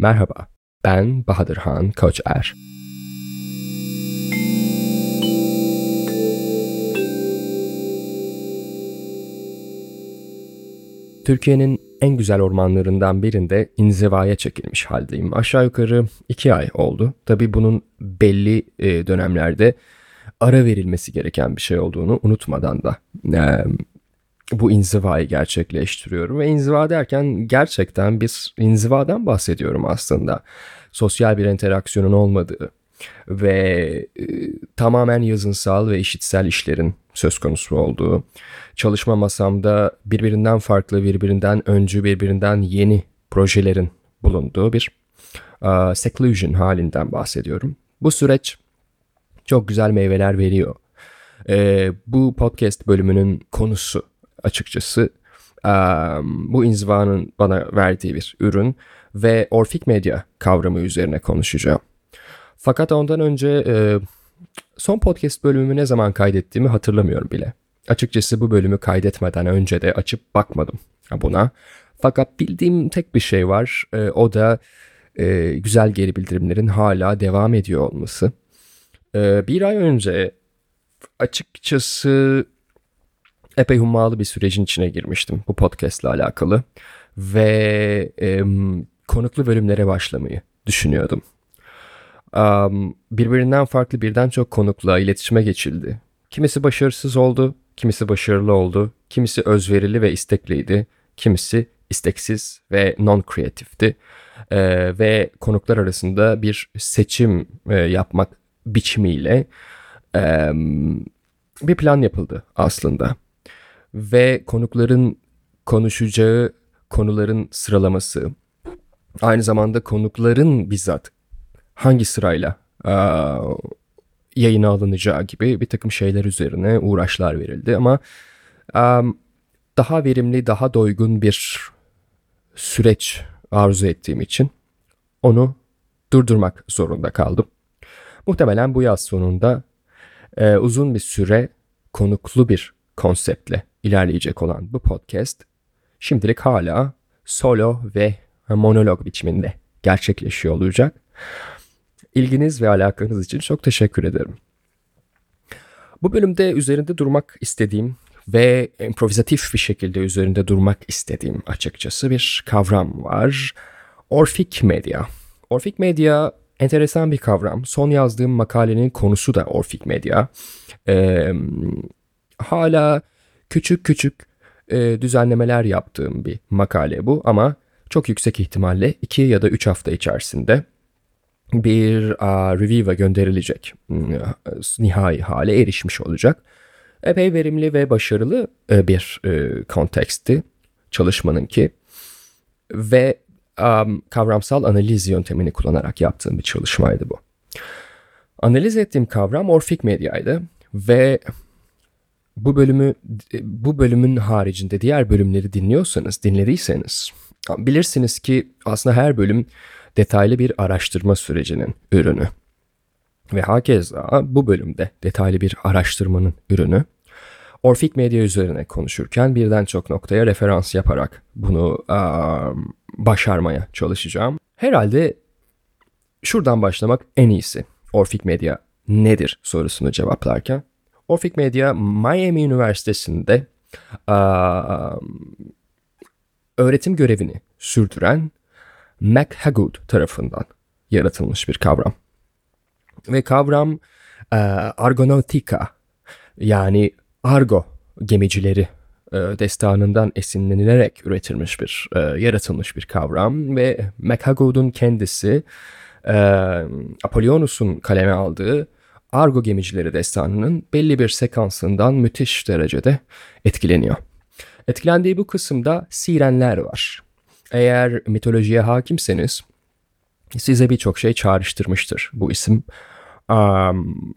Merhaba, ben Bahadırhan Koçer. Türkiye'nin en güzel ormanlarından birinde inzivaya çekilmiş haldeyim. Aşağı yukarı iki ay oldu. Tabi bunun belli e, dönemlerde ara verilmesi gereken bir şey olduğunu unutmadan da e, bu inzivayı gerçekleştiriyorum. Ve inziva derken gerçekten bir inzivadan bahsediyorum aslında. Sosyal bir interaksiyonun olmadığı ve e, tamamen yazınsal ve işitsel işlerin söz konusu olduğu, çalışma masamda birbirinden farklı, birbirinden öncü, birbirinden yeni projelerin bulunduğu bir uh, seclusion halinden bahsediyorum. Bu süreç çok güzel meyveler veriyor. Ee, bu podcast bölümünün konusu açıkçası um, bu inzivanın bana verdiği bir ürün ve orfik medya kavramı üzerine konuşacağım. Fakat ondan önce e, son podcast bölümümü ne zaman kaydettiğimi hatırlamıyorum bile. Açıkçası bu bölümü kaydetmeden önce de açıp bakmadım buna. Fakat bildiğim tek bir şey var. E, o da e, güzel geri bildirimlerin hala devam ediyor olması. E, bir ay önce açıkçası epey hummalı bir sürecin içine girmiştim bu podcast ile alakalı. Ve e, konuklu bölümlere başlamayı düşünüyordum um, birbirinden farklı birden çok konukla iletişime geçildi. Kimisi başarısız oldu, kimisi başarılı oldu, kimisi özverili ve istekliydi, kimisi isteksiz ve non-kreatifti. Ee, ve konuklar arasında bir seçim e, yapmak biçimiyle e, bir plan yapıldı aslında. Ve konukların konuşacağı konuların sıralaması, aynı zamanda konukların bizzat hangi sırayla e, yayına alınacağı gibi bir takım şeyler üzerine uğraşlar verildi ama e, daha verimli, daha doygun bir süreç arzu ettiğim için onu durdurmak zorunda kaldım. Muhtemelen bu yaz sonunda e, uzun bir süre konuklu bir konseptle ilerleyecek olan bu podcast şimdilik hala solo ve monolog biçiminde gerçekleşiyor olacak. İlginiz ve alakanız için çok teşekkür ederim. Bu bölümde üzerinde durmak istediğim ve improvizatif bir şekilde üzerinde durmak istediğim açıkçası bir kavram var. Orfik medya. Orfik medya enteresan bir kavram. Son yazdığım makalenin konusu da orfik medya. Ee, hala küçük küçük e, düzenlemeler yaptığım bir makale bu ama çok yüksek ihtimalle 2 ya da 3 hafta içerisinde bir uh, review'a gönderilecek. Hmm, nihai hale erişmiş olacak. Epey verimli ve başarılı e, bir e, konteksti çalışmanınki. Ve um, kavramsal analiz yöntemini kullanarak yaptığım bir çalışmaydı bu. Analiz ettiğim kavram orfik medyaydı ve bu bölümü bu bölümün haricinde diğer bölümleri dinliyorsanız, dinlediyseniz bilirsiniz ki aslında her bölüm detaylı bir araştırma sürecinin ürünü. Ve hakeza bu bölümde detaylı bir araştırmanın ürünü. Orfik medya üzerine konuşurken birden çok noktaya referans yaparak bunu aa, başarmaya çalışacağım. Herhalde şuradan başlamak en iyisi. Orfik medya nedir sorusunu cevaplarken. Orfik Medya Miami Üniversitesi'nde aa, öğretim görevini sürdüren McHagood tarafından yaratılmış bir kavram. Ve kavram e, Argonautica yani Argo gemicileri destanından esinlenilerek üretilmiş bir, e, yaratılmış bir kavram ve McHagood'un kendisi e, Apollonius'un kaleme aldığı Argo gemicileri destanının belli bir sekansından müthiş derecede etkileniyor. Etkilendiği bu kısımda sirenler var. Eğer mitolojiye hakimseniz size birçok şey çağrıştırmıştır bu isim. Um,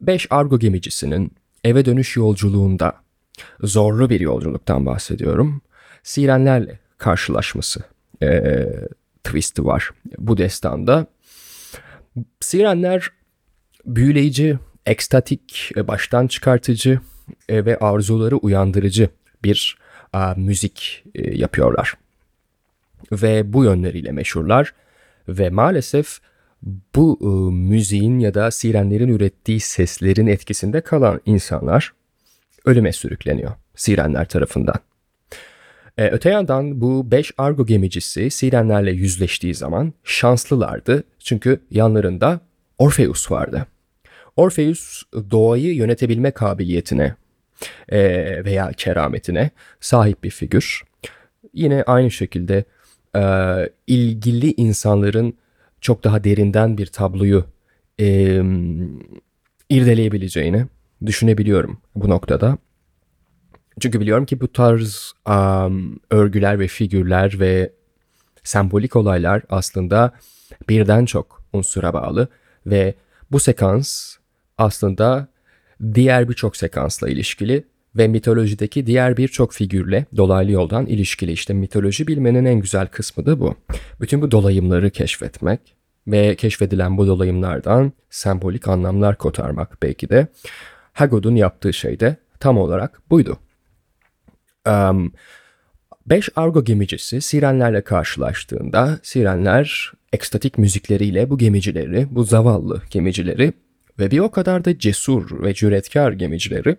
beş Argo gemicisinin eve dönüş yolculuğunda zorlu bir yolculuktan bahsediyorum. Sirenlerle karşılaşması e, twisti var bu destanda. Sirenler büyüleyici, ekstatik, baştan çıkartıcı e, ve arzuları uyandırıcı bir müzik e, yapıyorlar ve bu yönleriyle meşhurlar. Ve maalesef bu e, müziğin ya da sirenlerin ürettiği seslerin etkisinde kalan insanlar ölüme sürükleniyor sirenler tarafından. E, öte yandan bu 5 Argo gemicisi sirenlerle yüzleştiği zaman şanslılardı çünkü yanlarında Orpheus vardı. Orpheus doğayı yönetebilme kabiliyetine e, veya kerametine sahip bir figür. Yine aynı şekilde e, ilgili insanların çok daha derinden bir tabloyu e, irdeleyebileceğini düşünebiliyorum bu noktada. Çünkü biliyorum ki bu tarz um, örgüler ve figürler ve sembolik olaylar aslında birden çok unsura bağlı ve bu sekans aslında diğer birçok sekansla ilişkili ve mitolojideki diğer birçok figürle dolaylı yoldan ilişkili. İşte mitoloji bilmenin en güzel kısmı da bu. Bütün bu dolayımları keşfetmek ve keşfedilen bu dolayımlardan sembolik anlamlar kotarmak belki de. Hagod'un yaptığı şey de tam olarak buydu. Um, beş Argo gemicisi sirenlerle karşılaştığında sirenler ekstatik müzikleriyle bu gemicileri, bu zavallı gemicileri ve bir o kadar da cesur ve cüretkar gemicileri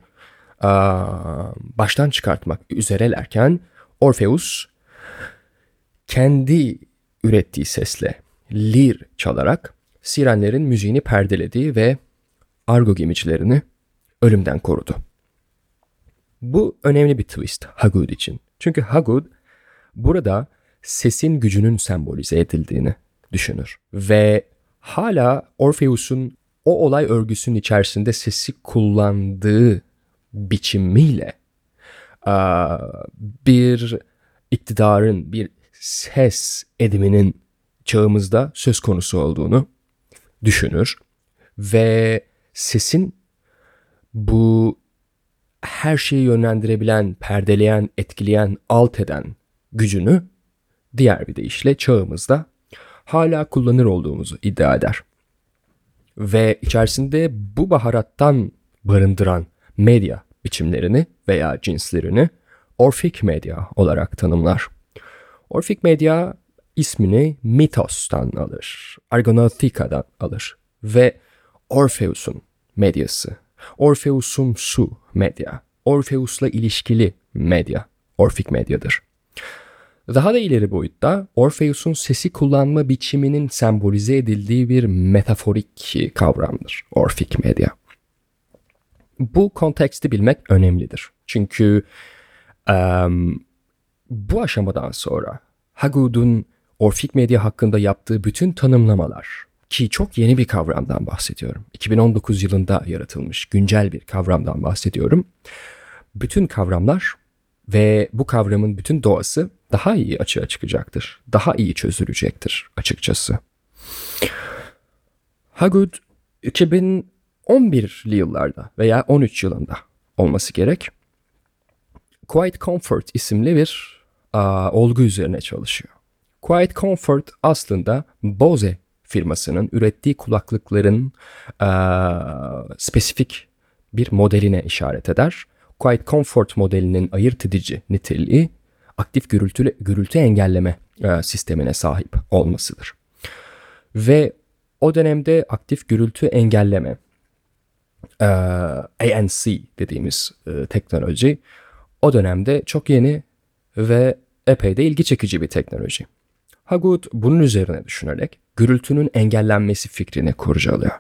baştan çıkartmak üzerelerken Orpheus kendi ürettiği sesle lir çalarak sirenlerin müziğini perdeledi ve Argo gemicilerini ölümden korudu. Bu önemli bir twist Hagud için. Çünkü Hagud burada sesin gücünün sembolize edildiğini düşünür. Ve hala Orpheus'un o olay örgüsünün içerisinde sesi kullandığı biçimiyle bir iktidarın, bir ses ediminin çağımızda söz konusu olduğunu düşünür ve sesin bu her şeyi yönlendirebilen, perdeleyen, etkileyen, alt eden gücünü diğer bir deyişle çağımızda hala kullanır olduğumuzu iddia eder. Ve içerisinde bu baharattan barındıran medya biçimlerini veya cinslerini Orfik medya olarak tanımlar. Orfik medya ismini mitostan alır, Argonautika'dan alır ve Orpheus'un medyası, Orpheus'un su medya, Orpheus'la ilişkili medya, Orfik medyadır. Daha da ileri boyutta Orpheus'un sesi kullanma biçiminin sembolize edildiği bir metaforik kavramdır Orfik medya. Bu konteksti bilmek önemlidir. Çünkü um, bu aşamadan sonra Hagud'un Orfik medya hakkında yaptığı bütün tanımlamalar ki çok yeni bir kavramdan bahsediyorum. 2019 yılında yaratılmış güncel bir kavramdan bahsediyorum. Bütün kavramlar ve bu kavramın bütün doğası daha iyi açığa çıkacaktır. Daha iyi çözülecektir açıkçası. Hagud 2011'li yıllarda veya 13 yılında olması gerek. Quiet Comfort isimli bir a, olgu üzerine çalışıyor. Quiet Comfort aslında Bose firmasının ürettiği kulaklıkların a, spesifik bir modeline işaret eder. Quiet Comfort modelinin ayırt edici niteliği aktif gürültü, gürültü engelleme e, sistemine sahip olmasıdır. Ve o dönemde aktif gürültü engelleme e, ANC dediğimiz e, teknoloji o dönemde çok yeni ve epey de ilgi çekici bir teknoloji. Hagud bunun üzerine düşünerek gürültünün engellenmesi fikrini kurcalıyor.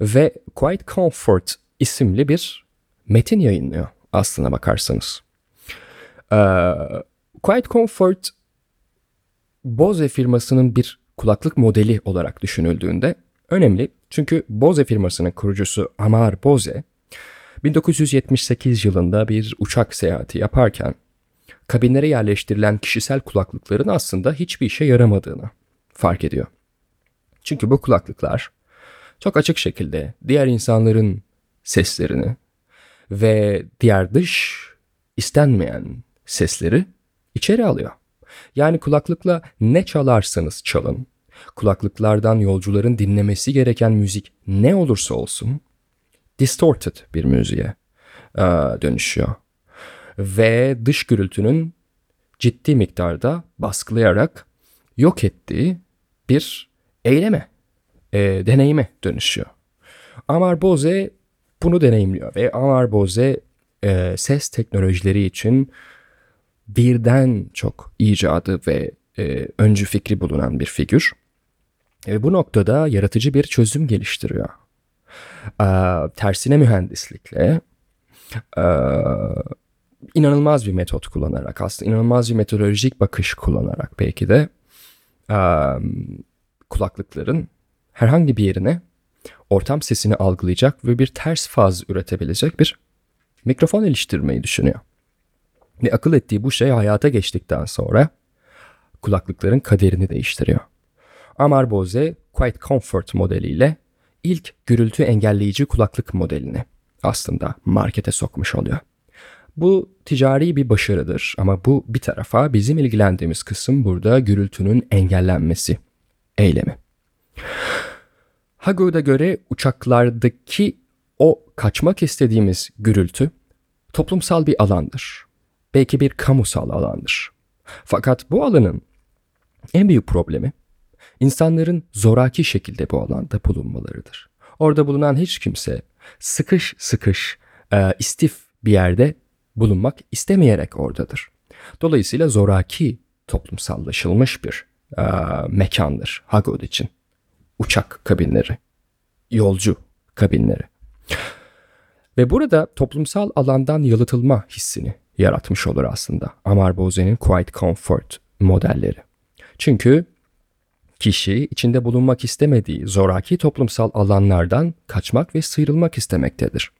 Ve Quiet Comfort isimli bir metin yayınlıyor aslına bakarsanız. Ee, Quiet Comfort Bose firmasının bir kulaklık modeli olarak düşünüldüğünde önemli. Çünkü Bose firmasının kurucusu Amar Bose 1978 yılında bir uçak seyahati yaparken kabinlere yerleştirilen kişisel kulaklıkların aslında hiçbir işe yaramadığını fark ediyor. Çünkü bu kulaklıklar çok açık şekilde diğer insanların seslerini ve diğer dış istenmeyen sesleri içeri alıyor. Yani kulaklıkla ne çalarsanız çalın, kulaklıklardan yolcuların dinlemesi gereken müzik ne olursa olsun distorted bir müziğe e, dönüşüyor. Ve dış gürültünün ciddi miktarda baskılayarak yok ettiği bir eyleme, e, deneyime dönüşüyor. Amar Bose bunu deneyimliyor ve Amar Bose e, ses teknolojileri için birden çok icadı ve e, öncü fikri bulunan bir figür. Ve bu noktada yaratıcı bir çözüm geliştiriyor. E, tersine mühendislikle e, inanılmaz bir metot kullanarak aslında inanılmaz bir metodolojik bakış kullanarak belki de e, kulaklıkların herhangi bir yerine ortam sesini algılayacak ve bir ters faz üretebilecek bir mikrofon iliştirmeyi düşünüyor. Ve akıl ettiği bu şey hayata geçtikten sonra kulaklıkların kaderini değiştiriyor. Amar Bose Quiet Comfort modeliyle ilk gürültü engelleyici kulaklık modelini aslında markete sokmuş oluyor. Bu ticari bir başarıdır ama bu bir tarafa bizim ilgilendiğimiz kısım burada gürültünün engellenmesi eylemi. Hago'da göre uçaklardaki o kaçmak istediğimiz gürültü toplumsal bir alandır. Belki bir kamusal alandır. Fakat bu alanın en büyük problemi insanların zoraki şekilde bu alanda bulunmalarıdır. Orada bulunan hiç kimse sıkış sıkış e, istif bir yerde bulunmak istemeyerek oradadır. Dolayısıyla zoraki toplumsallaşılmış bir e, mekandır Hagod için. Uçak kabinleri, yolcu kabinleri. Ve burada toplumsal alandan yalıtılma hissini yaratmış olur aslında Amar Bose'nin Quiet Comfort modelleri. Çünkü kişi içinde bulunmak istemediği zoraki toplumsal alanlardan kaçmak ve sıyrılmak istemektedir.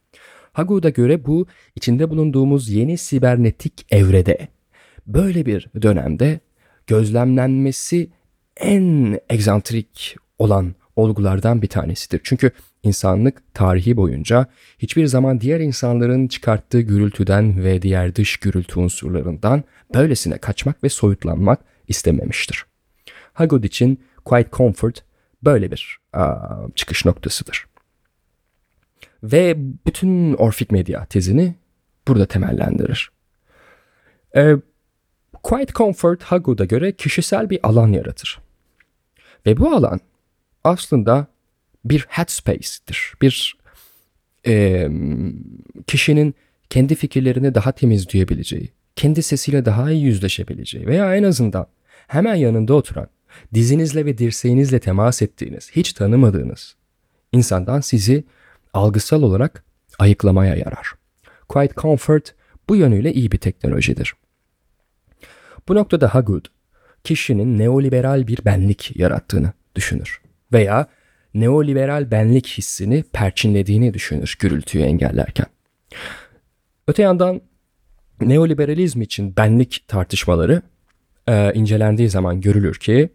Hagu'da göre bu içinde bulunduğumuz yeni sibernetik evrede böyle bir dönemde gözlemlenmesi en egzantrik olan olgulardan bir tanesidir. Çünkü insanlık tarihi boyunca hiçbir zaman diğer insanların çıkarttığı gürültüden ve diğer dış gürültü unsurlarından böylesine kaçmak ve soyutlanmak istememiştir. Hagod için Quiet Comfort böyle bir a, çıkış noktasıdır. Ve bütün Orfik Medya tezini burada temellendirir. E, Quiet Comfort Hagod'a göre kişisel bir alan yaratır. Ve bu alan aslında bir headspace'tir. Bir e, kişinin kendi fikirlerini daha temiz duyabileceği, kendi sesiyle daha iyi yüzleşebileceği veya en azından hemen yanında oturan, dizinizle ve dirseğinizle temas ettiğiniz, hiç tanımadığınız insandan sizi algısal olarak ayıklamaya yarar. Quiet Comfort bu yönüyle iyi bir teknolojidir. Bu noktada Hagud, kişinin neoliberal bir benlik yarattığını düşünür veya neoliberal benlik hissini perçinlediğini düşünür gürültüyü engellerken. Öte yandan neoliberalizm için benlik tartışmaları e, incelendiği zaman görülür ki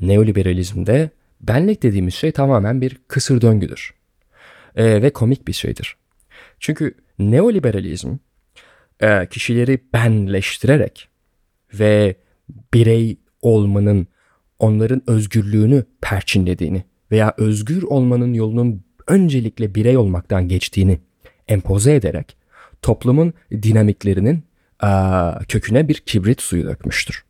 neoliberalizmde benlik dediğimiz şey tamamen bir kısır döngüdür e, ve komik bir şeydir. Çünkü neoliberalizm e, kişileri benleştirerek ve birey olmanın onların özgürlüğünü perçinlediğini veya özgür olmanın yolunun öncelikle birey olmaktan geçtiğini empoze ederek toplumun dinamiklerinin köküne bir kibrit suyu dökmüştür.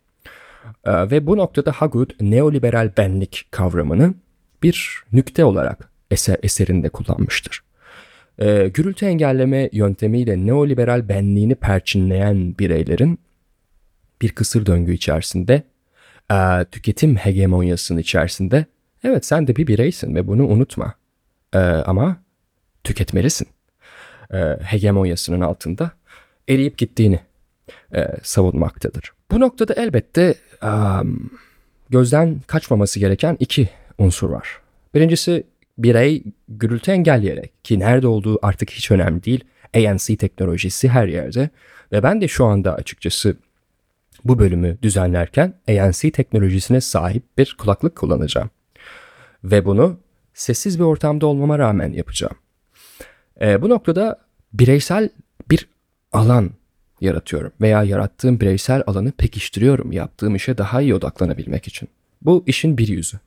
Ve bu noktada Hagud neoliberal benlik kavramını bir nükte olarak eser, eserinde kullanmıştır. E, gürültü engelleme yöntemiyle neoliberal benliğini perçinleyen bireylerin bir kısır döngü içerisinde, e, tüketim hegemonyasının içerisinde Evet sen de bir bireysin ve bunu unutma. Ee, ama tüketmelisin. Ee, hegemonyasının altında eriyip gittiğini e, savunmaktadır. Bu noktada elbette um, gözden kaçmaması gereken iki unsur var. Birincisi birey gürültü engelleyerek ki nerede olduğu artık hiç önemli değil. ANC teknolojisi her yerde ve ben de şu anda açıkçası bu bölümü düzenlerken ANC teknolojisine sahip bir kulaklık kullanacağım. Ve bunu sessiz bir ortamda olmama rağmen yapacağım. E, bu noktada bireysel bir alan yaratıyorum veya yarattığım bireysel alanı pekiştiriyorum yaptığım işe daha iyi odaklanabilmek için. Bu işin bir yüzü.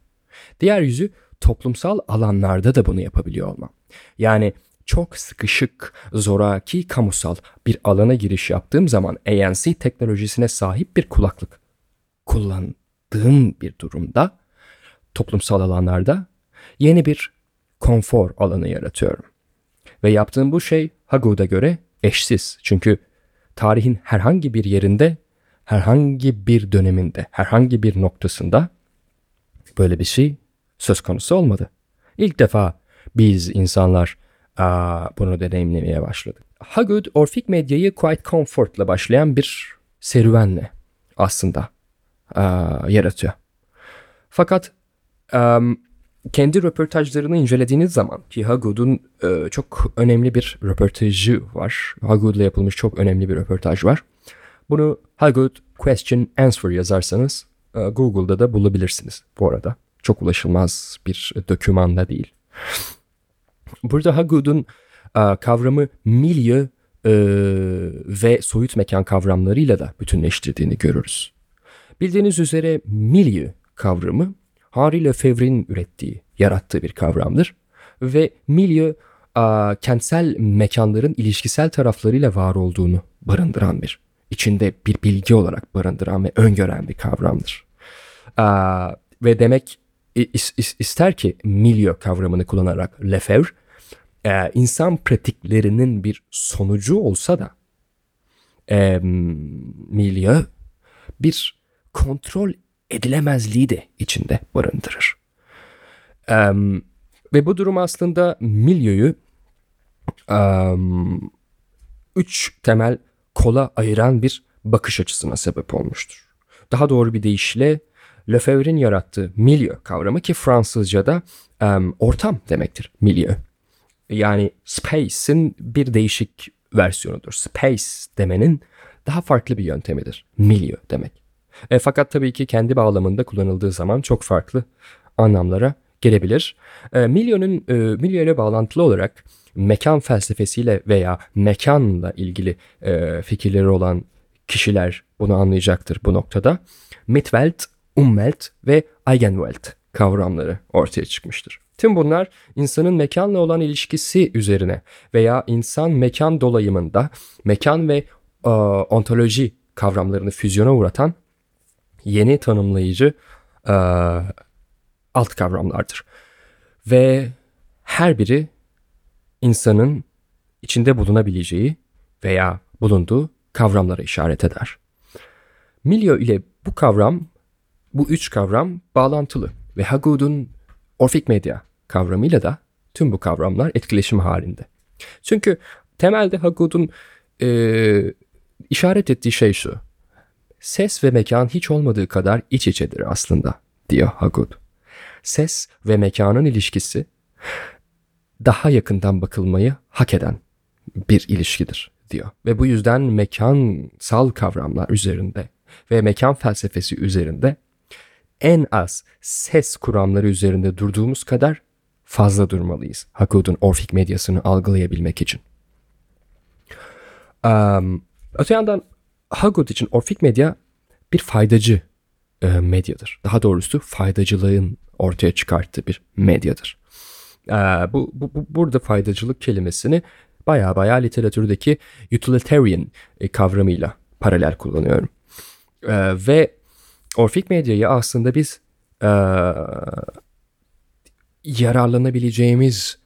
Diğer yüzü toplumsal alanlarda da bunu yapabiliyor olmam. Yani çok sıkışık, zoraki, kamusal bir alana giriş yaptığım zaman ANC teknolojisine sahip bir kulaklık kullandığım bir durumda toplumsal alanlarda yeni bir konfor alanı yaratıyorum. Ve yaptığım bu şey Haggood'a göre eşsiz. Çünkü tarihin herhangi bir yerinde, herhangi bir döneminde, herhangi bir noktasında böyle bir şey söz konusu olmadı. İlk defa biz insanlar bunu deneyimlemeye başladık. Haggood, Orfik Medya'yı Quite Comfort'la başlayan bir serüvenle aslında yaratıyor. Fakat kendi röportajlarını incelediğiniz zaman ki Haggood'un e, çok önemli bir röportajı var. Haggood'la yapılmış çok önemli bir röportaj var. Bunu Haggood Question Answer yazarsanız e, Google'da da bulabilirsiniz bu arada. Çok ulaşılmaz bir dokümanda değil. Burada Haggood'un e, kavramı milieu e, ve soyut mekan kavramlarıyla da bütünleştirdiğini görürüz. Bildiğiniz üzere milieu kavramı Henri Lefebvre'nin ürettiği, yarattığı bir kavramdır. Ve milieu kentsel mekanların ilişkisel taraflarıyla var olduğunu barındıran bir, içinde bir bilgi olarak barındıran ve öngören bir kavramdır. Ve demek ister ki milieu kavramını kullanarak Lefebvre, e, insan pratiklerinin bir sonucu olsa da e, milieu bir kontrol edilemezliği de içinde barındırır. Um, ve bu durum aslında milyoyu um, üç temel kola ayıran bir bakış açısına sebep olmuştur. Daha doğru bir deyişle Lefebvre'nin yarattığı milyo kavramı ki Fransızca'da um, ortam demektir milyo. Yani space'in bir değişik versiyonudur. Space demenin daha farklı bir yöntemidir. Milyo demek. E, fakat tabii ki kendi bağlamında kullanıldığı zaman çok farklı anlamlara gelebilir. E, milyonun e, milyon bağlantılı olarak mekan felsefesiyle veya mekanla ilgili e, fikirleri olan kişiler bunu anlayacaktır bu noktada. Mitwelt, Umwelt ve Eigenwelt kavramları ortaya çıkmıştır. Tüm bunlar insanın mekanla olan ilişkisi üzerine veya insan mekan dolayımında mekan ve e, ontoloji kavramlarını füzyona uğratan yeni tanımlayıcı e, alt kavramlardır. Ve her biri insanın içinde bulunabileceği veya bulunduğu kavramlara işaret eder. Milyo ile bu kavram, bu üç kavram bağlantılı ve Haggood'un Orfik Medya kavramıyla da tüm bu kavramlar etkileşim halinde. Çünkü temelde Haggood'un e, işaret ettiği şey şu ses ve mekan hiç olmadığı kadar iç içedir aslında, diyor Haggood. Ses ve mekanın ilişkisi daha yakından bakılmayı hak eden bir ilişkidir diyor. Ve bu yüzden mekansal kavramlar üzerinde ve mekan felsefesi üzerinde en az ses kuramları üzerinde durduğumuz kadar fazla durmalıyız. Haggood'un Orfik medyasını algılayabilmek için. Um, öte yandan Haggood için Orfik medya bir faydacı e, medyadır. Daha doğrusu faydacılığın ortaya çıkarttığı bir medyadır. E, bu, bu, bu burada faydacılık kelimesini baya baya literatürdeki utilitarian e, kavramıyla paralel kullanıyorum. E, ve Orfik medyayı aslında biz e, yararlanabileceğimiz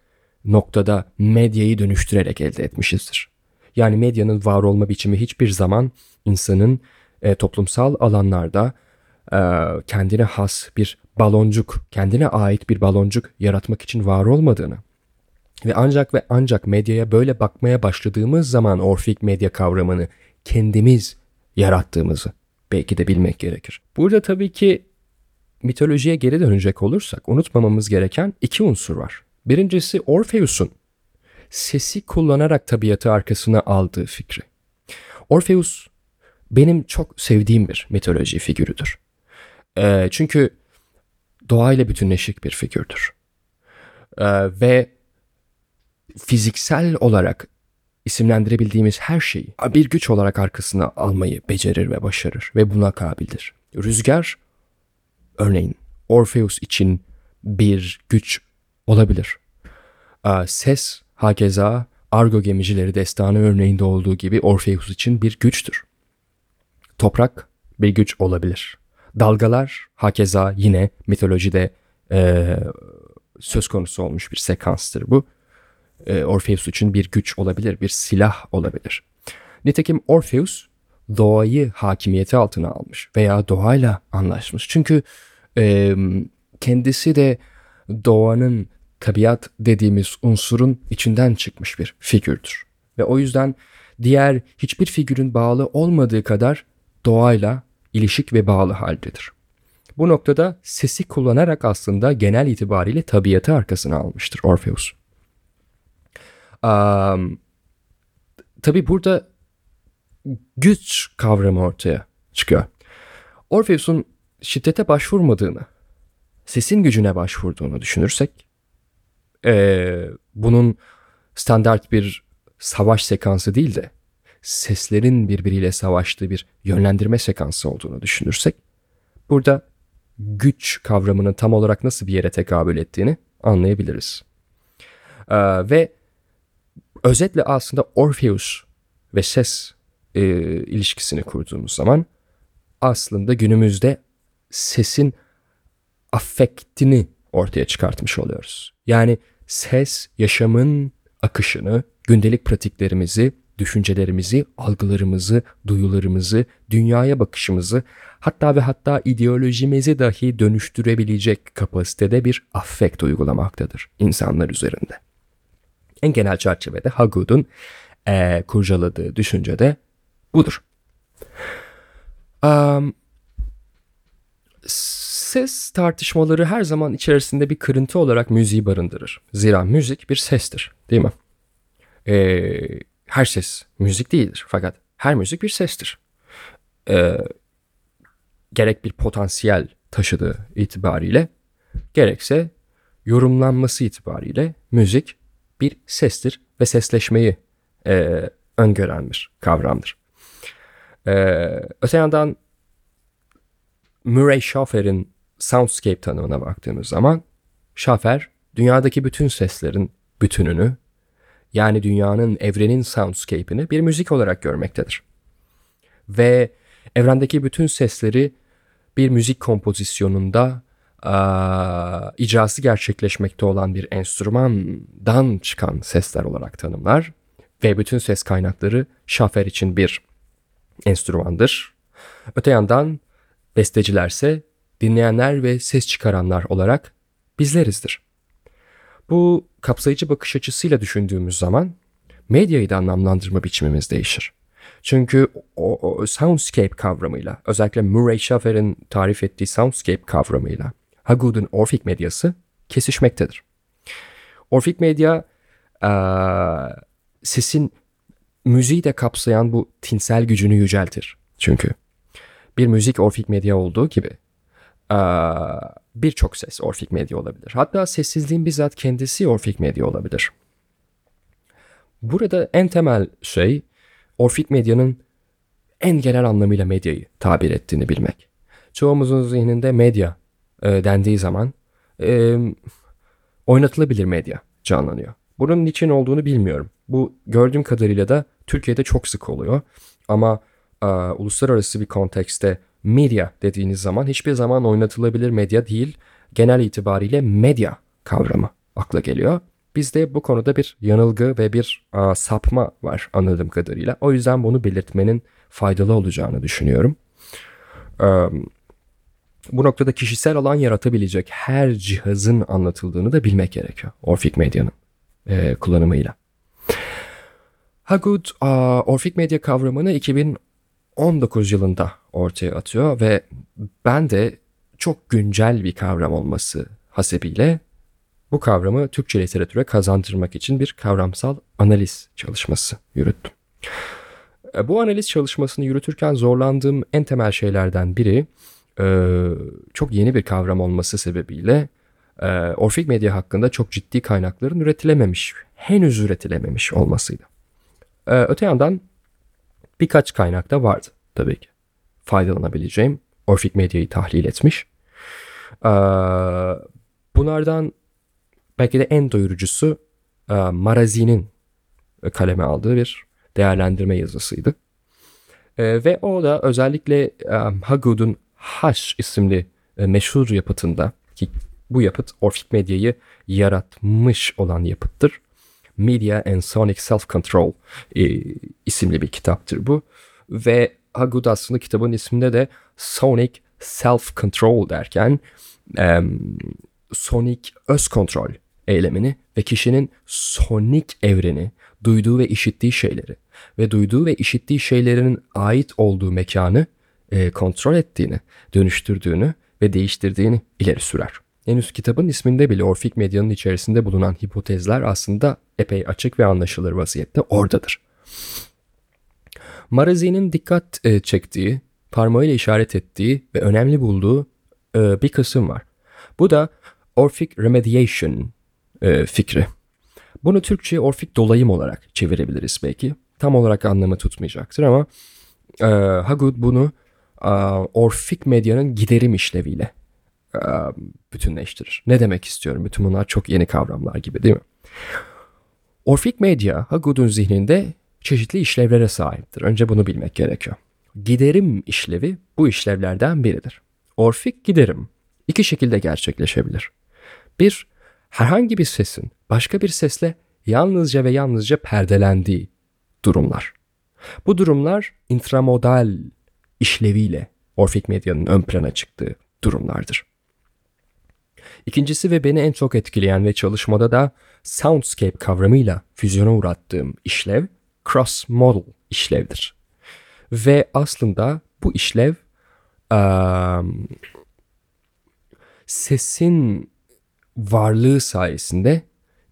noktada medyayı dönüştürerek elde etmişizdir. Yani medyanın var olma biçimi hiçbir zaman insanın e, toplumsal alanlarda e, kendine has bir baloncuk, kendine ait bir baloncuk yaratmak için var olmadığını ve ancak ve ancak medyaya böyle bakmaya başladığımız zaman orfik medya kavramını kendimiz yarattığımızı belki de bilmek gerekir. Burada tabii ki mitolojiye geri dönecek olursak unutmamamız gereken iki unsur var. Birincisi Orpheus'un sesi kullanarak tabiatı arkasına aldığı fikri. Orpheus benim çok sevdiğim bir mitoloji figürüdür. E, çünkü doğayla bütünleşik bir figürdür. E, ve fiziksel olarak isimlendirebildiğimiz her şeyi bir güç olarak arkasına almayı becerir ve başarır ve buna kabildir. Rüzgar örneğin Orpheus için bir güç olabilir. Ses hakeza Argo gemicileri destanı örneğinde olduğu gibi Orpheus için bir güçtür. Toprak bir güç olabilir. Dalgalar hakeza yine mitolojide e, söz konusu olmuş bir sekanstır bu. E, Orpheus için bir güç olabilir, bir silah olabilir. Nitekim Orpheus doğayı hakimiyeti altına almış veya doğayla anlaşmış. Çünkü e, kendisi de doğanın tabiat dediğimiz unsurun içinden çıkmış bir figürdür. Ve o yüzden diğer hiçbir figürün bağlı olmadığı kadar doğayla ilişik ve bağlı haldedir. Bu noktada sesi kullanarak aslında genel itibariyle tabiatı arkasına almıştır Orpheus. Um, tabi burada güç kavramı ortaya çıkıyor. Orpheus'un şiddete başvurmadığını, sesin gücüne başvurduğunu düşünürsek, ee, bunun standart bir savaş sekansı değil de seslerin birbiriyle savaştığı bir yönlendirme sekansı olduğunu düşünürsek, burada güç kavramının tam olarak nasıl bir yere tekabül ettiğini anlayabiliriz. Ee, ve özetle aslında Orpheus ve ses e, ilişkisini kurduğumuz zaman aslında günümüzde sesin affektini ortaya çıkartmış oluyoruz. Yani ses yaşamın akışını, gündelik pratiklerimizi, düşüncelerimizi, algılarımızı, duyularımızı, dünyaya bakışımızı, hatta ve hatta ideolojimizi dahi dönüştürebilecek kapasitede bir affekt uygulamaktadır insanlar üzerinde. En genel çerçevede Hagud'un e, kurcaladığı düşünce de budur. Um, ses tartışmaları her zaman içerisinde bir kırıntı olarak müziği barındırır. Zira müzik bir sestir değil mi? Ee, her ses müzik değildir fakat her müzik bir sestir. Ee, gerek bir potansiyel taşıdığı itibariyle gerekse yorumlanması itibariyle müzik bir sestir ve sesleşmeyi e, öngören bir kavramdır. Ee, öte yandan Murray Schaffer'in soundscape tanımına baktığımız zaman Schaffer dünyadaki bütün seslerin bütününü yani dünyanın, evrenin soundscape'ini bir müzik olarak görmektedir. Ve evrendeki bütün sesleri bir müzik kompozisyonunda icrası gerçekleşmekte olan bir enstrümandan çıkan sesler olarak tanımlar ve bütün ses kaynakları Schaffer için bir enstrümandır. Öte yandan bestecilerse dinleyenler ve ses çıkaranlar olarak bizlerizdir. Bu kapsayıcı bakış açısıyla düşündüğümüz zaman medyayı da anlamlandırma biçimimiz değişir. Çünkü o, o soundscape kavramıyla, özellikle Murray Schaffer'in tarif ettiği soundscape kavramıyla Hagud'un Orfik medyası kesişmektedir. Orfik medya e, sesin müziği de kapsayan bu tinsel gücünü yüceltir. Çünkü bir müzik Orfik medya olduğu gibi birçok ses Orfik medya olabilir. Hatta sessizliğin bizzat kendisi Orfik medya olabilir. Burada en temel şey Orfik medyanın en genel anlamıyla medyayı tabir ettiğini bilmek. Çoğumuzun zihninde medya e, dendiği zaman e, oynatılabilir medya canlanıyor. Bunun niçin olduğunu bilmiyorum. Bu gördüğüm kadarıyla da Türkiye'de çok sık oluyor. Ama e, uluslararası bir kontekste medya dediğiniz zaman hiçbir zaman oynatılabilir medya değil, genel itibariyle medya kavramı akla geliyor. Bizde bu konuda bir yanılgı ve bir a, sapma var anladığım kadarıyla. O yüzden bunu belirtmenin faydalı olacağını düşünüyorum. E, bu noktada kişisel alan yaratabilecek her cihazın anlatıldığını da bilmek gerekiyor. Orfik medyanın e, kullanımıyla. Hagud Orfik medya kavramını 2019 yılında ortaya atıyor ve ben de çok güncel bir kavram olması hasebiyle bu kavramı Türkçe literatüre kazandırmak için bir kavramsal analiz çalışması yürüttüm. E, bu analiz çalışmasını yürütürken zorlandığım en temel şeylerden biri çok yeni bir kavram olması sebebiyle e, Orfik medya hakkında çok ciddi kaynakların üretilememiş, henüz üretilememiş olmasıydı. Öte yandan birkaç kaynak da vardı tabii ki faydalanabileceğim Orfik Medya'yı tahlil etmiş. Bunlardan belki de en doyurucusu e, Marazi'nin kaleme aldığı bir değerlendirme yazısıydı. Ve o da özellikle e, Hagud'un Haş isimli e, meşhur yapıtında ki bu yapıt Orphic Medya'yı yaratmış olan yapıttır. Media and Sonic Self-Control e, isimli bir kitaptır bu. Ve Hagud aslında kitabın isminde de Sonic Self-Control derken e, Sonic öz kontrol eylemini ve kişinin sonik evreni, duyduğu ve işittiği şeyleri ve duyduğu ve işittiği şeylerin ait olduğu mekanı e, kontrol ettiğini, dönüştürdüğünü ve değiştirdiğini ileri sürer. Henüz kitabın isminde bile Orfik medyanın içerisinde bulunan hipotezler aslında epey açık ve anlaşılır vaziyette oradadır. Marazi'nin dikkat e, çektiği, parmağıyla işaret ettiği ve önemli bulduğu e, bir kısım var. Bu da Orphic Remediation e, fikri. Bunu Türkçe'ye Orfik dolayım olarak çevirebiliriz belki. Tam olarak anlamı tutmayacaktır ama Hagud bunu Orfik medyanın giderim işleviyle e, bütünleştirir. Ne demek istiyorum? Bütün bunlar çok yeni kavramlar gibi değil mi? Orfik medya Hagud'un zihninde çeşitli işlevlere sahiptir. Önce bunu bilmek gerekiyor. Giderim işlevi bu işlevlerden biridir. Orfik giderim iki şekilde gerçekleşebilir. Bir, herhangi bir sesin başka bir sesle yalnızca ve yalnızca perdelendiği durumlar. Bu durumlar intramodal işleviyle Orfik medyanın ön plana çıktığı durumlardır. İkincisi ve beni en çok etkileyen ve çalışmada da soundscape kavramıyla füzyona uğrattığım işlev cross model işlevdir. Ve aslında bu işlev um, sesin varlığı sayesinde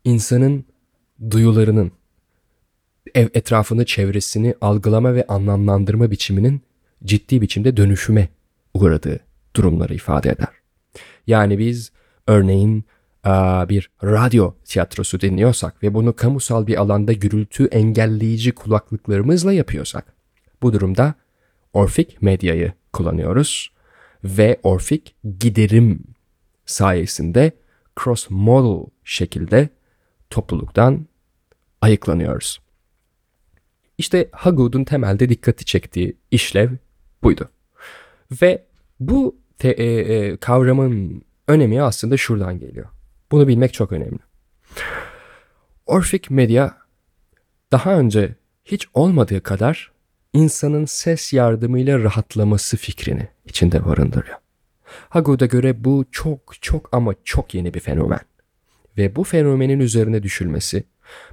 insanın duyularının etrafını, çevresini algılama ve anlamlandırma biçiminin ciddi biçimde dönüşüme uğradığı durumları ifade eder. Yani biz örneğin bir radyo tiyatrosu dinliyorsak ve bunu kamusal bir alanda gürültü engelleyici kulaklıklarımızla yapıyorsak bu durumda Orfik medyayı kullanıyoruz ve Orfik giderim sayesinde cross-modal şekilde topluluktan ayıklanıyoruz. İşte Hagud'un temelde dikkati çektiği işlev buydu. Ve bu te, e, e, kavramın önemi aslında şuradan geliyor. Bunu bilmek çok önemli. Orphic Media daha önce hiç olmadığı kadar insanın ses yardımıyla rahatlaması fikrini içinde barındırıyor. Hagud'a göre bu çok çok ama çok yeni bir fenomen. Ve bu fenomenin üzerine düşülmesi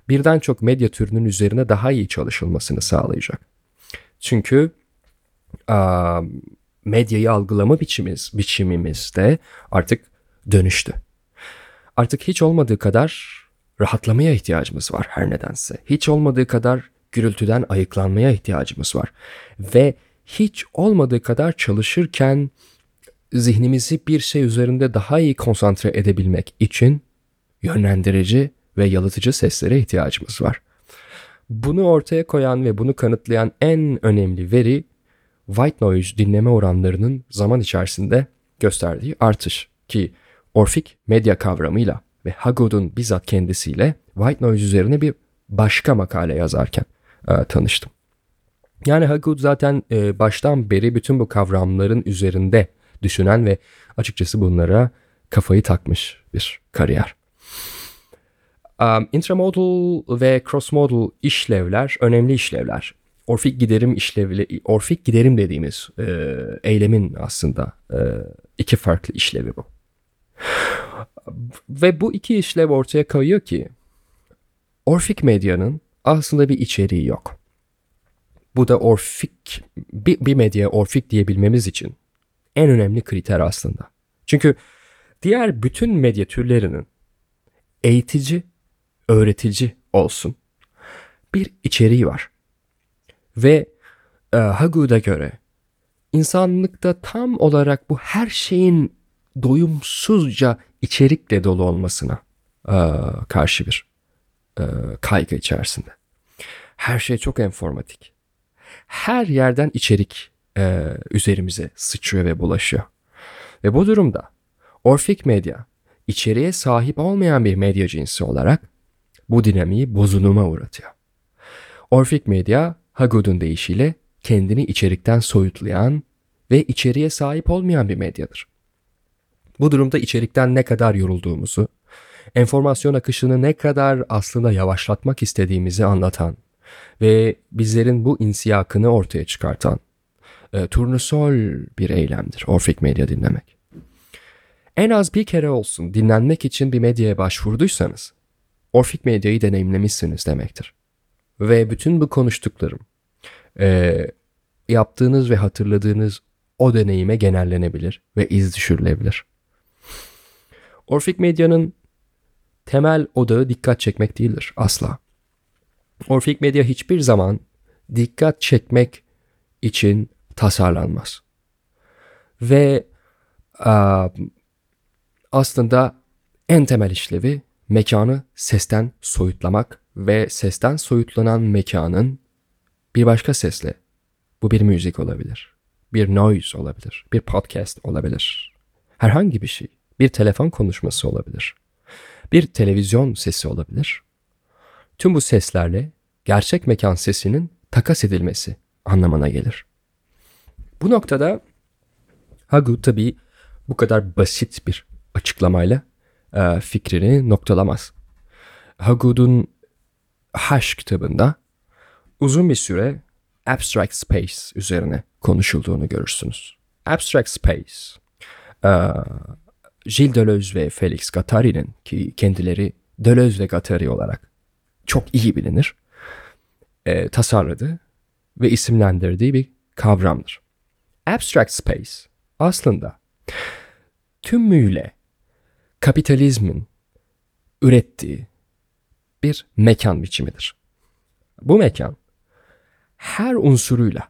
birden çok medya türünün üzerine daha iyi çalışılmasını sağlayacak. Çünkü medyayı algılama biçimimiz, biçimimiz de artık dönüştü. Artık hiç olmadığı kadar rahatlamaya ihtiyacımız var her nedense. Hiç olmadığı kadar gürültüden ayıklanmaya ihtiyacımız var. Ve hiç olmadığı kadar çalışırken zihnimizi bir şey üzerinde daha iyi konsantre edebilmek için yönlendirici ve yalıtıcı seslere ihtiyacımız var. Bunu ortaya koyan ve bunu kanıtlayan en önemli veri white noise dinleme oranlarının zaman içerisinde gösterdiği artış ki Orfik medya kavramıyla ve Hagud'un bizzat kendisiyle white noise üzerine bir başka makale yazarken e, tanıştım. Yani Hagud zaten e, baştan beri bütün bu kavramların üzerinde düşünen ve açıkçası bunlara kafayı takmış bir kariyer. Um, intramodal ve crossmodal işlevler önemli işlevler. Orfik giderim işlevli, orfik giderim dediğimiz e, eylemin aslında e, iki farklı işlevi bu. Ve bu iki işlev ortaya koyuyor ki Orfik medyanın aslında bir içeriği yok. Bu da Orfik, bir, bir medya Orfik diyebilmemiz için en önemli kriter aslında. Çünkü diğer bütün medya türlerinin eğitici, öğretici olsun bir içeriği var. Ve e, Hagud'a göre insanlıkta tam olarak bu her şeyin doyumsuzca içerikle dolu olmasına e, karşı bir e, kaygı içerisinde. Her şey çok informatik. Her yerden içerik e, üzerimize sıçrıyor ve bulaşıyor. Ve bu durumda Orfik Medya içeriye sahip olmayan bir medya cinsi olarak bu dinamiği bozuluma uğratıyor. Orfik Medya, Hagud'un deyişiyle kendini içerikten soyutlayan ve içeriye sahip olmayan bir medyadır. Bu durumda içerikten ne kadar yorulduğumuzu, enformasyon akışını ne kadar aslında yavaşlatmak istediğimizi anlatan ve bizlerin bu insiyakını ortaya çıkartan e, turnusol bir eylemdir Orfik Medya dinlemek. En az bir kere olsun dinlenmek için bir medyaya başvurduysanız Orfik Medya'yı deneyimlemişsiniz demektir. Ve bütün bu konuştuklarım e, yaptığınız ve hatırladığınız o deneyime genellenebilir ve iz düşürülebilir. Orfik Medya'nın temel odağı dikkat çekmek değildir asla. Orfik Medya hiçbir zaman dikkat çekmek için tasarlanmaz. Ve a, aslında en temel işlevi mekanı sesten soyutlamak ve sesten soyutlanan mekanın bir başka sesle, bu bir müzik olabilir, bir noise olabilir, bir podcast olabilir, herhangi bir şey, bir telefon konuşması olabilir, bir televizyon sesi olabilir. Tüm bu seslerle gerçek mekan sesinin takas edilmesi anlamına gelir. Bu noktada Hagu tabii bu kadar basit bir açıklamayla e, fikrini noktalamaz. Hagud'un Hash kitabında uzun bir süre abstract space üzerine konuşulduğunu görürsünüz. Abstract space, Gilles Deleuze ve Felix Guattari'nin ki kendileri Deleuze ve Guattari olarak çok iyi bilinir, tasarladığı ve isimlendirdiği bir kavramdır. Abstract space aslında tümüyle kapitalizmin ürettiği bir mekan biçimidir. Bu mekan her unsuruyla,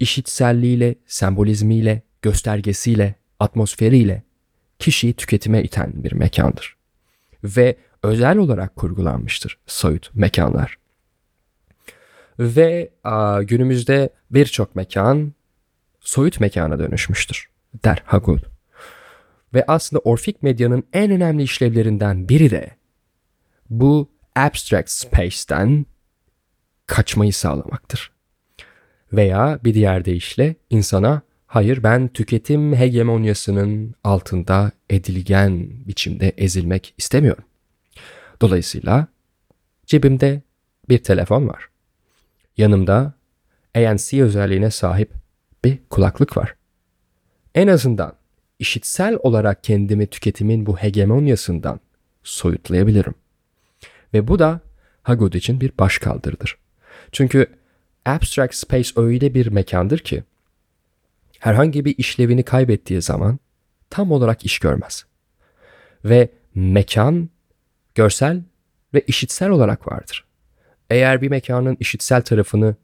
işitselliğiyle, sembolizmiyle, göstergesiyle, atmosferiyle kişiyi tüketime iten bir mekandır. Ve özel olarak kurgulanmıştır soyut mekanlar. Ve a, günümüzde birçok mekan soyut mekana dönüşmüştür der Hagul. Ve aslında Orfik medyanın en önemli işlevlerinden biri de bu abstract space'ten kaçmayı sağlamaktır. Veya bir diğer deyişle insana hayır ben tüketim hegemonyasının altında edilgen biçimde ezilmek istemiyorum. Dolayısıyla cebimde bir telefon var. Yanımda ANC özelliğine sahip bir kulaklık var. En azından işitsel olarak kendimi tüketimin bu hegemonyasından soyutlayabilirim. Ve bu da Hagod için bir başkaldırıdır. Çünkü abstract space öyle bir mekandır ki herhangi bir işlevini kaybettiği zaman tam olarak iş görmez. Ve mekan görsel ve işitsel olarak vardır. Eğer bir mekanın işitsel tarafını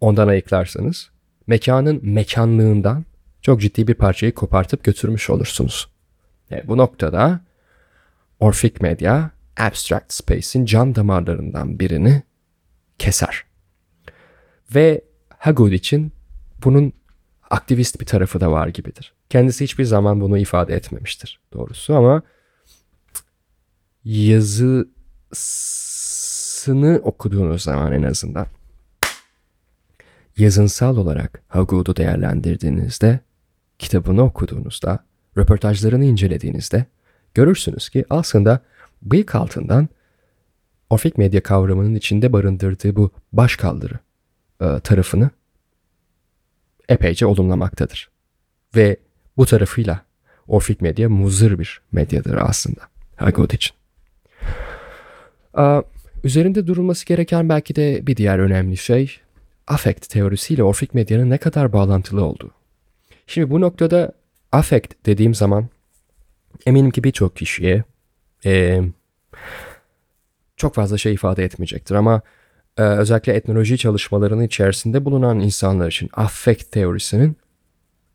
ondan ayıklarsanız mekanın mekanlığından çok ciddi bir parçayı kopartıp götürmüş olursunuz. E, bu noktada Orphic Media Abstract Space'in can damarlarından birini keser. Ve Hagod için bunun aktivist bir tarafı da var gibidir. Kendisi hiçbir zaman bunu ifade etmemiştir doğrusu ama yazısını okuduğunuz zaman en azından yazınsal olarak Hagud'u değerlendirdiğinizde, kitabını okuduğunuzda, röportajlarını incelediğinizde görürsünüz ki aslında bıyık altından Orfik medya kavramının içinde barındırdığı bu başkaldırı e, tarafını epeyce olumlamaktadır. Ve bu tarafıyla Orfik medya muzır bir medyadır aslında Hagod için. Aa, üzerinde durulması gereken belki de bir diğer önemli şey affect teorisiyle Orfik medyanın ne kadar bağlantılı olduğu. Şimdi bu noktada affect dediğim zaman eminim ki birçok kişiye e, çok fazla şey ifade etmeyecektir ama e, özellikle etnoloji çalışmalarının içerisinde bulunan insanlar için affect teorisinin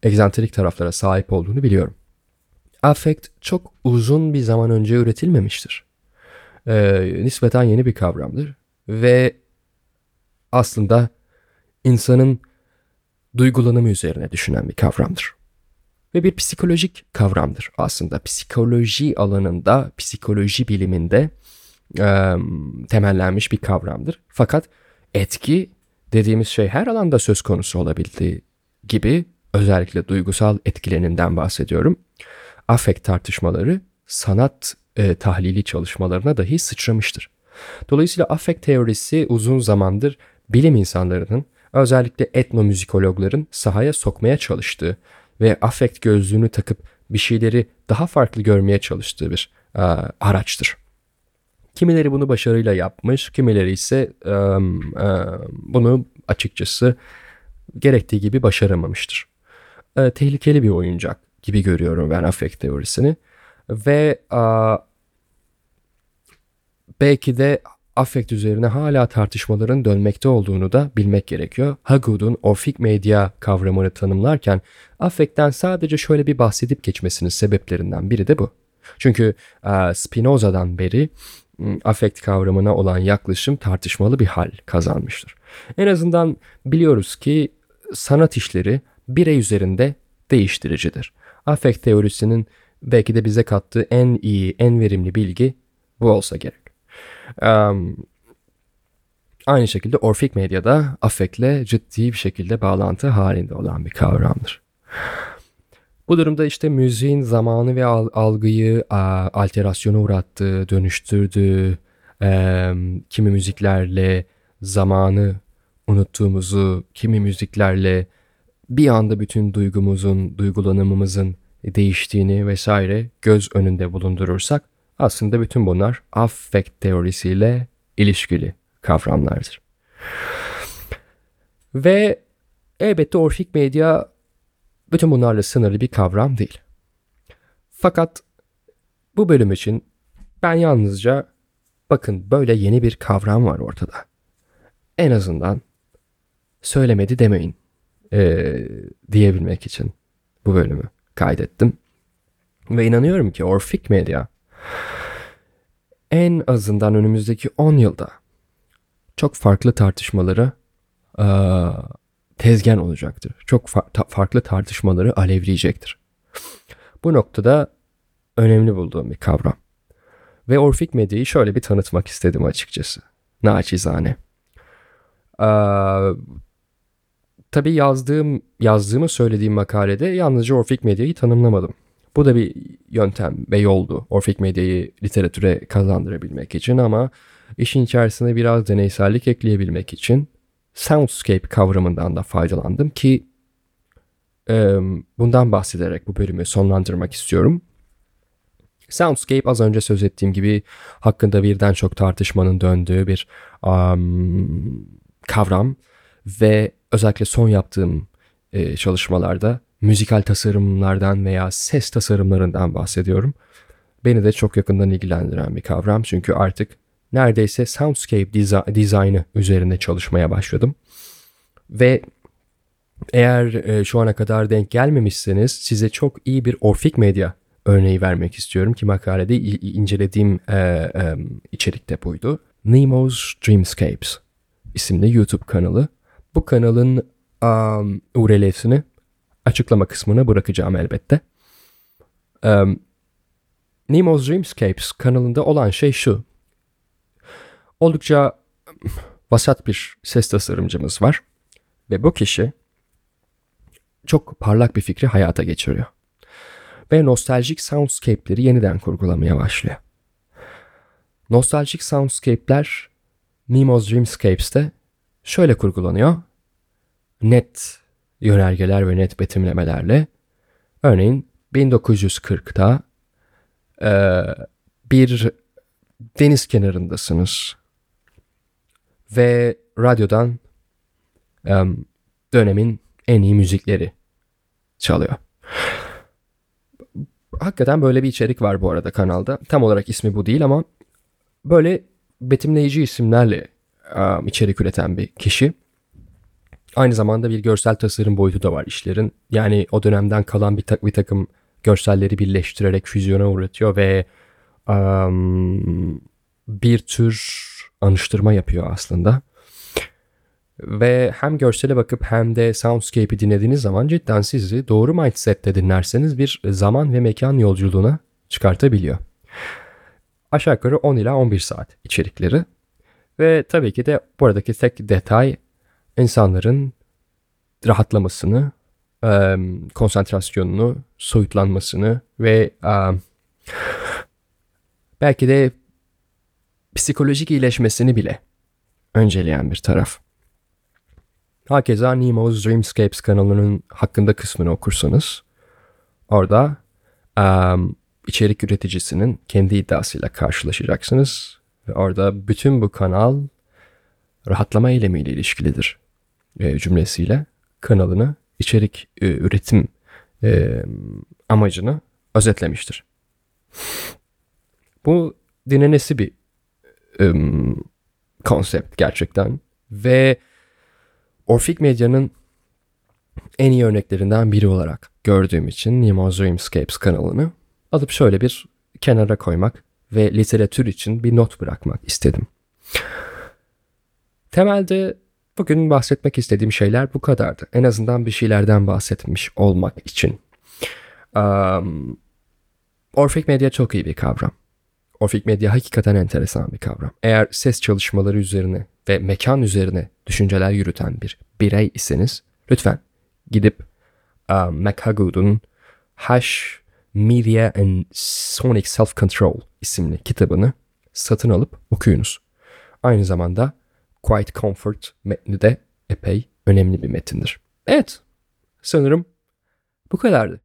egzantrik taraflara sahip olduğunu biliyorum. Affect çok uzun bir zaman önce üretilmemiştir. E, nispeten yeni bir kavramdır ve aslında insanın duygulanımı üzerine düşünen bir kavramdır. Ve bir psikolojik kavramdır aslında. Psikoloji alanında, psikoloji biliminde e, temellenmiş bir kavramdır. Fakat etki dediğimiz şey her alanda söz konusu olabildiği gibi özellikle duygusal etkilenimden bahsediyorum. affekt tartışmaları sanat e, tahlili çalışmalarına dahi sıçramıştır. Dolayısıyla affekt teorisi uzun zamandır bilim insanlarının özellikle etnomüzikologların sahaya sokmaya çalıştığı ve affekt gözlüğünü takıp bir şeyleri daha farklı görmeye çalıştığı bir e, araçtır. Kimileri bunu başarıyla yapmış, kimileri ise e, e, bunu açıkçası gerektiği gibi başaramamıştır. E, tehlikeli bir oyuncak gibi görüyorum ben affekt teorisini ve e, belki de affekt üzerine hala tartışmaların dönmekte olduğunu da bilmek gerekiyor. Haggood'un orfik medya kavramını tanımlarken affekten sadece şöyle bir bahsedip geçmesinin sebeplerinden biri de bu. Çünkü Spinoza'dan beri affekt kavramına olan yaklaşım tartışmalı bir hal kazanmıştır. En azından biliyoruz ki sanat işleri birey üzerinde değiştiricidir. Affekt teorisinin belki de bize kattığı en iyi, en verimli bilgi bu olsa gerek. Um, aynı şekilde Orfik medyada affektle ciddi bir şekilde bağlantı halinde olan bir kavramdır. Bu durumda işte müziğin zamanı ve algıyı alterasyona uğrattığı, dönüştürdüğü, kimi müziklerle zamanı unuttuğumuzu, kimi müziklerle bir anda bütün duygumuzun, duygulanımımızın değiştiğini vesaire göz önünde bulundurursak aslında bütün bunlar affect teorisiyle ilişkili kavramlardır. Ve elbette orfik medya bütün bunlarla sınırlı bir kavram değil. Fakat bu bölüm için ben yalnızca bakın böyle yeni bir kavram var ortada. En azından söylemedi demeyin ee, diyebilmek için bu bölümü kaydettim. Ve inanıyorum ki Orfik Medya en azından önümüzdeki 10 yılda çok farklı tartışmaları e, tezgen olacaktır. Çok fa- ta- farklı tartışmaları alevleyecektir. Bu noktada önemli bulduğum bir kavram. Ve Orfik Medya'yı şöyle bir tanıtmak istedim açıkçası. Naçizane. Ee, tabii yazdığım, yazdığımı söylediğim makalede yalnızca Orfik Medya'yı tanımlamadım. Bu da bir yöntem ve yoldu Orfik Medya'yı literatüre kazandırabilmek için ama işin içerisine biraz deneysellik ekleyebilmek için soundscape kavramından da faydalandım ki e, bundan bahsederek bu bölümü sonlandırmak istiyorum. Soundscape az önce söz ettiğim gibi hakkında birden çok tartışmanın döndüğü bir um, kavram ve özellikle son yaptığım e, çalışmalarda müzikal tasarımlardan veya ses tasarımlarından bahsediyorum. Beni de çok yakından ilgilendiren bir kavram çünkü artık neredeyse soundscape dizaynı üzerine çalışmaya başladım. Ve eğer e, şu ana kadar denk gelmemişseniz size çok iyi bir Orfik Medya örneği vermek istiyorum ki makalede incelediğim e, e, içerikte buydu. Nemo's Dreamscapes isimli YouTube kanalı. Bu kanalın um, URL'sini açıklama kısmına bırakacağım elbette. Um, Nemo's Dreamscapes kanalında olan şey şu. Oldukça vasat bir ses tasarımcımız var. Ve bu kişi çok parlak bir fikri hayata geçiriyor. Ve nostaljik soundscape'leri yeniden kurgulamaya başlıyor. Nostaljik soundscape'ler Nemo's Dreamscapes'te şöyle kurgulanıyor. Net yönergeler ve net betimlemelerle. Örneğin 1940'da e, bir deniz kenarındasınız ve radyodan e, dönemin en iyi müzikleri çalıyor. Hakikaten böyle bir içerik var bu arada kanalda. Tam olarak ismi bu değil ama böyle betimleyici isimlerle um, içerik üreten bir kişi. Aynı zamanda bir görsel tasarım boyutu da var işlerin. Yani o dönemden kalan bir, ta- bir takım görselleri birleştirerek füzyona uğratıyor ve um, bir tür anıştırma yapıyor aslında. Ve hem görsele bakıp hem de soundscape'i dinlediğiniz zaman cidden sizi doğru mindsette dinlerseniz bir zaman ve mekan yolculuğuna çıkartabiliyor. Aşağı yukarı 10 ila 11 saat içerikleri. Ve tabii ki de buradaki tek detay insanların rahatlamasını konsantrasyonunu, soyutlanmasını ve belki de psikolojik iyileşmesini bile önceleyen bir taraf. Hakeza Nemo's Dreamscapes kanalının hakkında kısmını okursanız orada um, içerik üreticisinin kendi iddiasıyla karşılaşacaksınız. Ve orada bütün bu kanal rahatlama eylemiyle ilişkilidir e, cümlesiyle kanalını içerik e, üretim e, amacını özetlemiştir. Bu dinlenesi bir e, konsept gerçekten ve Orfik Medya'nın en iyi örneklerinden biri olarak gördüğüm için Nemo's Dreamscapes kanalını alıp şöyle bir kenara koymak ve literatür için bir not bırakmak istedim. Temelde bugün bahsetmek istediğim şeyler bu kadardı. En azından bir şeylerden bahsetmiş olmak için. Um, Orfik Medya çok iyi bir kavram. Orfik medya hakikaten enteresan bir kavram. Eğer ses çalışmaları üzerine ve mekan üzerine düşünceler yürüten bir birey iseniz lütfen gidip uh, McHuggood'un Hash Media and Sonic Self-Control isimli kitabını satın alıp okuyunuz. Aynı zamanda Quiet Comfort metni de epey önemli bir metindir. Evet, sanırım bu kadardı.